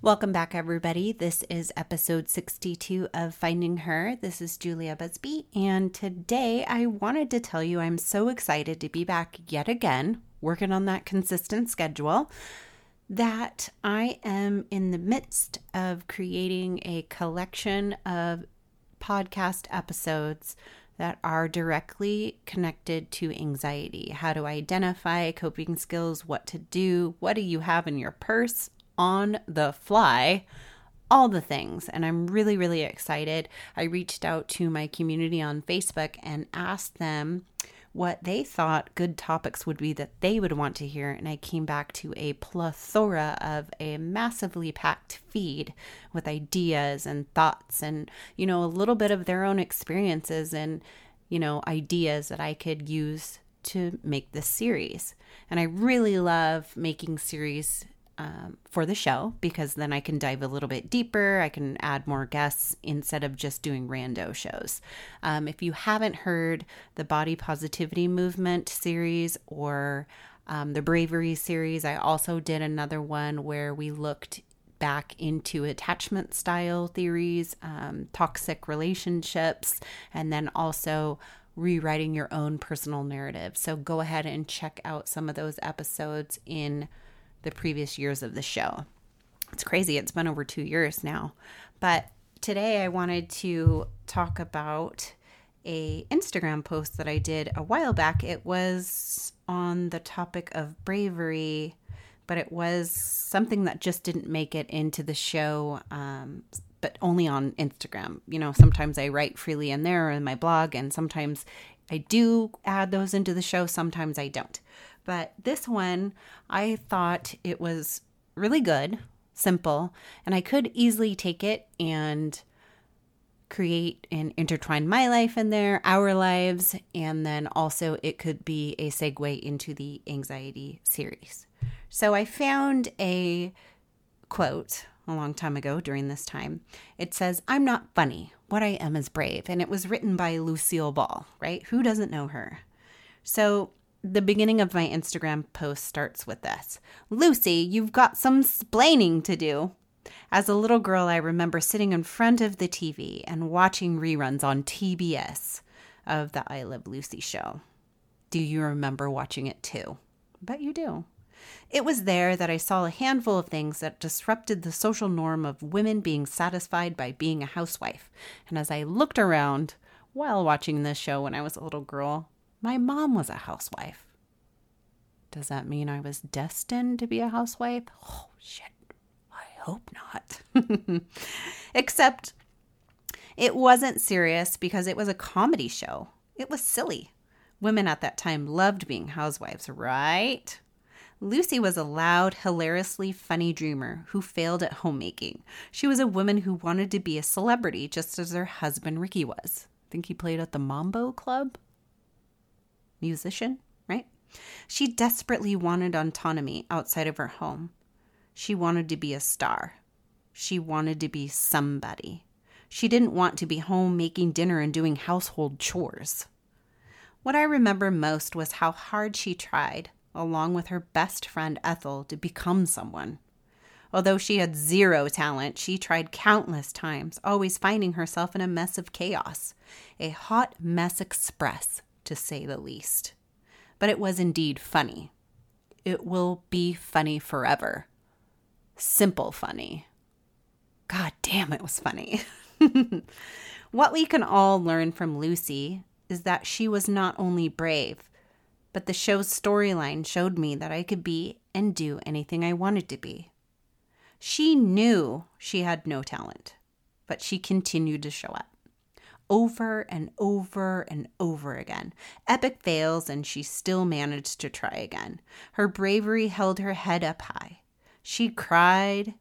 Welcome back, everybody. This is episode 62 of Finding Her. This is Julia Busby, and today I wanted to tell you I'm so excited to be back yet again, working on that consistent schedule, that I am in the midst of creating a collection of podcast episodes that are directly connected to anxiety. How to identify coping skills, what to do, what do you have in your purse on the fly, all the things. And I'm really, really excited. I reached out to my community on Facebook and asked them what they thought good topics would be that they would want to hear. And I came back to a plethora of a massively packed feed with ideas and thoughts and, you know, a little bit of their own experiences and, you know, ideas that I could use to make this series. And I really love making series um, for the show because then I can dive a little bit deeper. I can add more guests instead of just doing rando shows. Um, if you haven't heard the Body Positivity Movement series or um, the Bravery series, I also did another one where we looked back into attachment style theories, um, toxic relationships, and then also rewriting your own personal narrative. So go ahead and check out some of those episodes in the previous years of the show. It's crazy. It's been over two years now. But today I wanted to talk about a Instagram post that I did a while back. It was on the topic of bravery, but it was something that just didn't make it into the show, um, but only on Instagram. You know, sometimes I write freely in there or in my blog, and sometimes I do add those into the show, sometimes I don't. But this one, I thought it was really good, simple, and I could easily take it and create and intertwine my life in there, our lives, and then also it could be a segue into the anxiety series. So I found a quote a long time ago during this time. It says, I'm not funny. What I am is brave. And it was written by Lucille Ball, right? Who doesn't know her? So the beginning of my Instagram post starts with this Lucy, you've got some splaining to do. As a little girl, I remember sitting in front of the TV and watching reruns on TBS of the I Love Lucy show. Do you remember watching it too? Bet you do. It was there that I saw a handful of things that disrupted the social norm of women being satisfied by being a housewife. And as I looked around while watching this show when I was a little girl, my mom was a housewife. Does that mean I was destined to be a housewife? Oh, shit. I hope not. Except it wasn't serious because it was a comedy show. It was silly. Women at that time loved being housewives, right? Lucy was a loud, hilariously funny dreamer who failed at homemaking. She was a woman who wanted to be a celebrity just as her husband Ricky was. I think he played at the Mambo Club musician, right? She desperately wanted autonomy outside of her home. She wanted to be a star. She wanted to be somebody. She didn't want to be home making dinner and doing household chores. What I remember most was how hard she tried, along with her best friend Ethel, to become someone. Although she had zero talent, she tried countless times, always finding herself in a mess of chaos, a hot mess express to say the least. But it was indeed funny. It will be funny forever. Simple funny. God damn, it was funny. what we can all learn from Lucy is that she was not only brave, but the show's storyline showed me that I could be and do anything I wanted to be. She knew she had no talent, but she continued to show up over and over and over again. Epic fails, and she still managed to try again. Her bravery held her head up high. She cried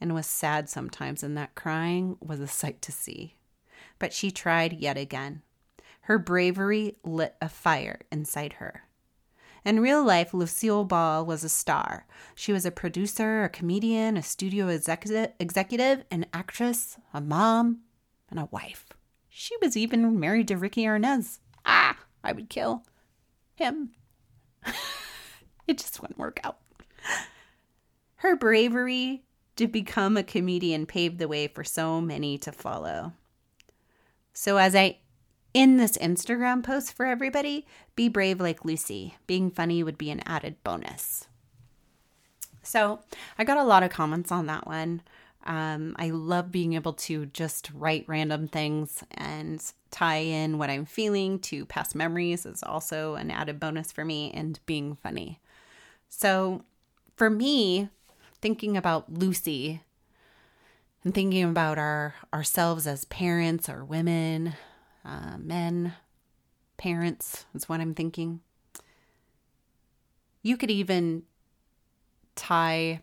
and was sad sometimes, and that crying was a sight to see. But she tried yet again. Her bravery lit a fire inside her. In real life, Lucille Ball was a star. She was a producer, a comedian, a studio executive, executive an actress, a mom, and a wife. She was even married to Ricky Arnaz. Ah, I would kill him. it just wouldn't work out. Her bravery to become a comedian paved the way for so many to follow. So, as I in this Instagram post for everybody, be brave like Lucy. Being funny would be an added bonus. So, I got a lot of comments on that one. Um, I love being able to just write random things and tie in what I'm feeling to past memories is also an added bonus for me and being funny. So, for me, thinking about Lucy and thinking about our ourselves as parents or women, uh, men, parents is what I'm thinking. You could even tie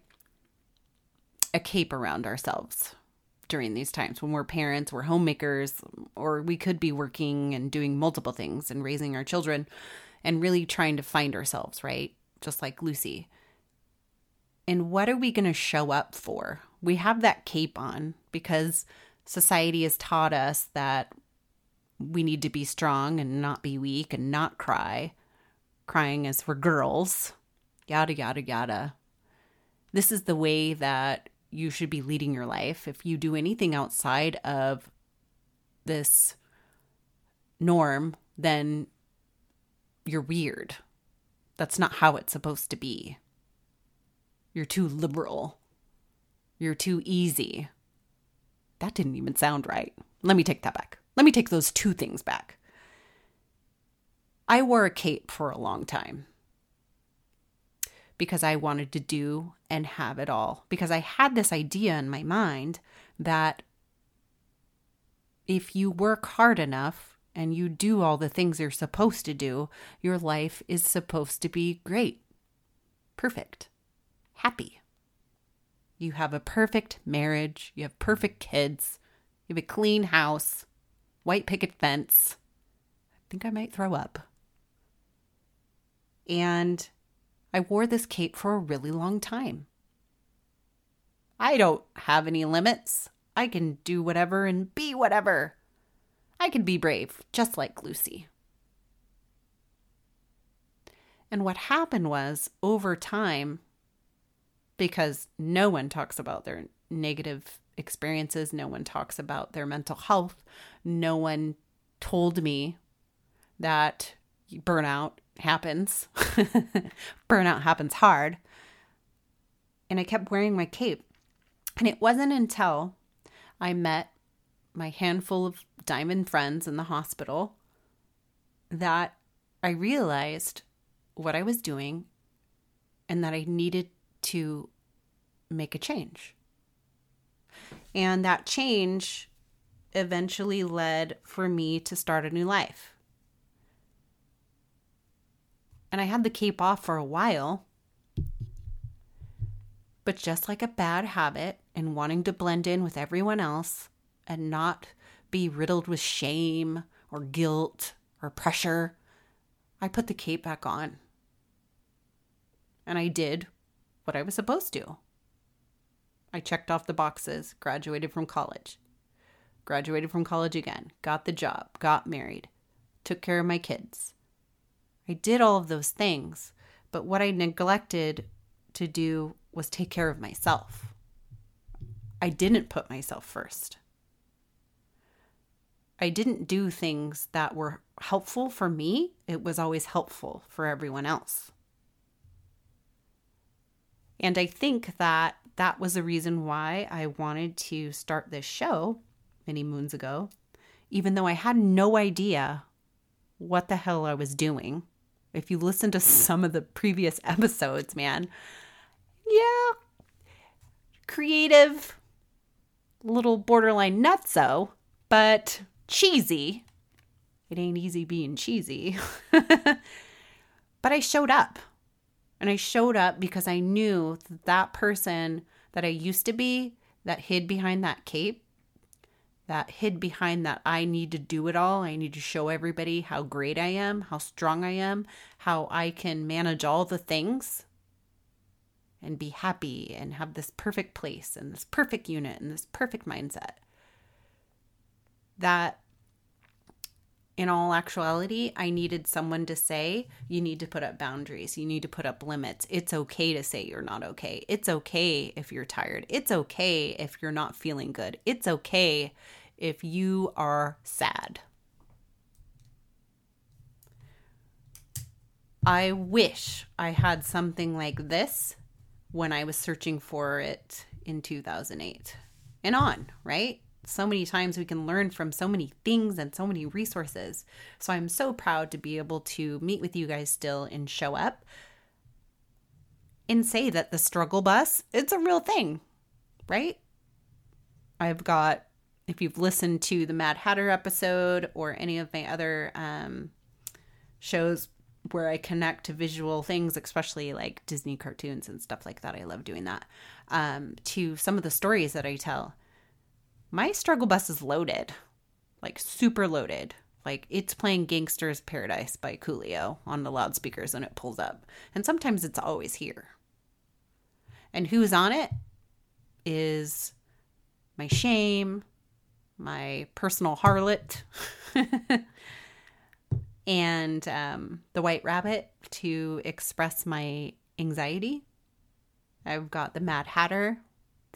a cape around ourselves during these times when we're parents, we're homemakers, or we could be working and doing multiple things and raising our children and really trying to find ourselves, right? Just like Lucy. And what are we going to show up for? We have that cape on because society has taught us that we need to be strong and not be weak and not cry. Crying is for girls, yada, yada, yada. This is the way that you should be leading your life. If you do anything outside of this norm, then you're weird. That's not how it's supposed to be. You're too liberal. You're too easy. That didn't even sound right. Let me take that back. Let me take those two things back. I wore a cape for a long time because I wanted to do and have it all. Because I had this idea in my mind that if you work hard enough and you do all the things you're supposed to do, your life is supposed to be great, perfect, happy. You have a perfect marriage, you have perfect kids, you have a clean house, white picket fence. I think I might throw up. And I wore this cape for a really long time. I don't have any limits. I can do whatever and be whatever. I can be brave, just like Lucy. And what happened was, over time, because no one talks about their negative experiences, no one talks about their mental health, no one told me that burnout happens. Burnout happens hard. And I kept wearing my cape. And it wasn't until I met my handful of diamond friends in the hospital that I realized what I was doing and that I needed to make a change. And that change eventually led for me to start a new life and I had the cape off for a while. But just like a bad habit and wanting to blend in with everyone else and not be riddled with shame or guilt or pressure, I put the cape back on. And I did what I was supposed to. I checked off the boxes, graduated from college, graduated from college again, got the job, got married, took care of my kids, I did all of those things, but what I neglected to do was take care of myself. I didn't put myself first. I didn't do things that were helpful for me, it was always helpful for everyone else. And I think that that was the reason why I wanted to start this show many moons ago, even though I had no idea what the hell I was doing if you listen to some of the previous episodes, man, yeah, creative, little borderline nutso, but cheesy. It ain't easy being cheesy. but I showed up. And I showed up because I knew that, that person that I used to be that hid behind that cape that hid behind that I need to do it all. I need to show everybody how great I am, how strong I am, how I can manage all the things and be happy and have this perfect place and this perfect unit and this perfect mindset. That in all actuality, I needed someone to say, you need to put up boundaries. You need to put up limits. It's okay to say you're not okay. It's okay if you're tired. It's okay if you're not feeling good. It's okay if you are sad. I wish I had something like this when I was searching for it in 2008 and on, right? So many times we can learn from so many things and so many resources. So I'm so proud to be able to meet with you guys still and show up and say that the struggle bus, it's a real thing, right? I've got if you've listened to the Mad Hatter episode or any of my other um, shows where I connect to visual things, especially like Disney cartoons and stuff like that, I love doing that, um, to some of the stories that I tell. My struggle bus is loaded, like super loaded. Like it's playing Gangsta's Paradise by Coolio on the loudspeakers when it pulls up. And sometimes it's always here. And who's on it is my shame, my personal harlot, and um, the white rabbit to express my anxiety. I've got the Mad Hatter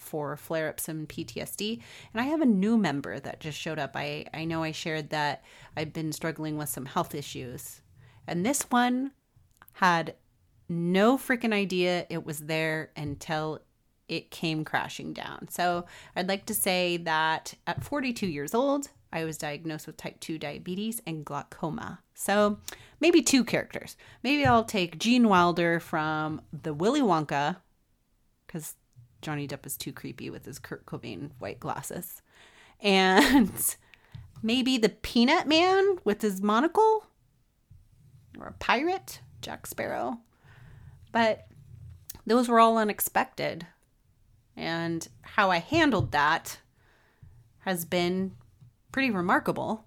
for flare ups and PTSD. And I have a new member that just showed up. I, I know I shared that I've been struggling with some health issues. And this one had no freaking idea it was there until it came crashing down. So I'd like to say that at 42 years old, I was diagnosed with type 2 diabetes and glaucoma. So maybe two characters. Maybe I'll take Gene Wilder from the Willy Wonka, because Johnny Depp is too creepy with his Kurt Cobain white glasses. And maybe the Peanut Man with his monocle, or a pirate, Jack Sparrow. But those were all unexpected. And how I handled that has been pretty remarkable.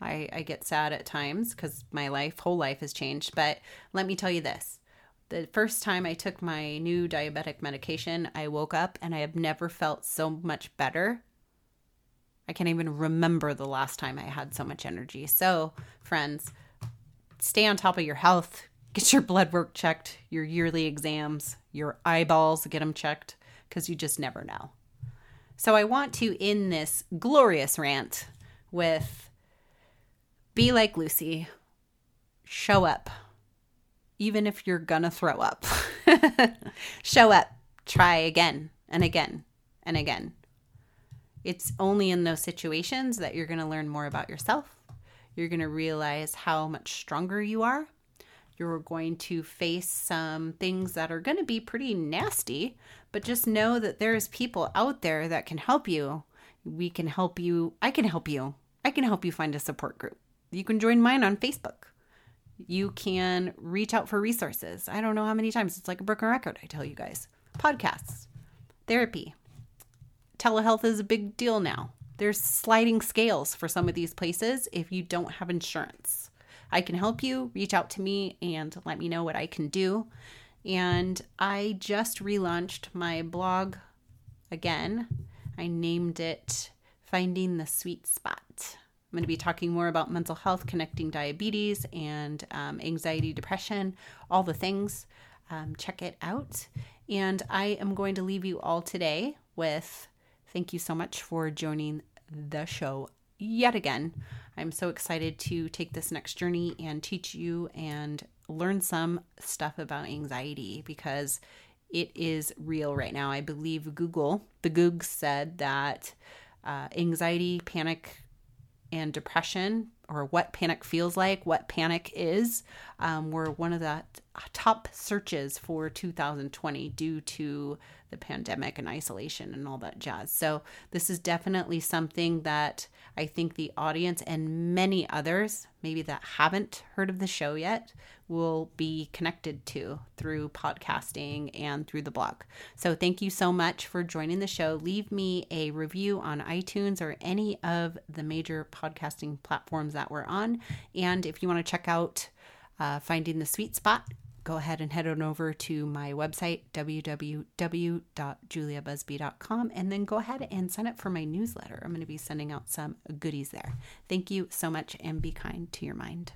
I, I get sad at times because my life, whole life has changed. But let me tell you this the first time I took my new diabetic medication, I woke up and I have never felt so much better. I can't even remember the last time I had so much energy. So, friends, stay on top of your health. Get your blood work checked, your yearly exams, your eyeballs, get them checked because you just never know. So I want to end this glorious rant with be like Lucy, show up, even if you're gonna throw up. show up, try again and again and again. It's only in those situations that you're gonna learn more about yourself. You're gonna realize how much stronger you are you're going to face some things that are to be pretty nasty, but just know that there's people out there that can help you. We can help you. I can help you. I can help you find a support group. You can join mine on Facebook. You can reach out for resources. I don't know how many times it's like a broken record, I tell you guys. Podcasts, therapy. Telehealth is a big deal now. There's sliding scales for some of these places if you don't have insurance. I can help you, reach out to me and let me know what I can do. And I just relaunched my blog again. I named it Finding the Sweet Spot. I'm going to be talking more about mental health, connecting diabetes and um, anxiety, depression, all the things. Um, check it out. And I am going to leave you all today with thank you so much for joining the show yet again. I'm so excited to take this next journey and teach you and learn some stuff about anxiety because it is real right now. I believe Google, the Goog said that uh, anxiety, panic, and depression, or what panic feels like, what panic is, um, were one of the top searches for 2020 due to the pandemic and isolation and all that jazz. So, this is definitely something that I think the audience and many others, maybe that haven't heard of the show yet, will be connected to through podcasting and through the blog. So, thank you so much for joining the show. Leave me a review on iTunes or any of the major podcasting platforms that we're on. And if you want to check out uh, Finding the Sweet Spot, go ahead and head on over to my website, www.juliabusby.com, and then go ahead and sign up for my newsletter. I'm going to be sending out some goodies there. Thank you so much and be kind to your mind.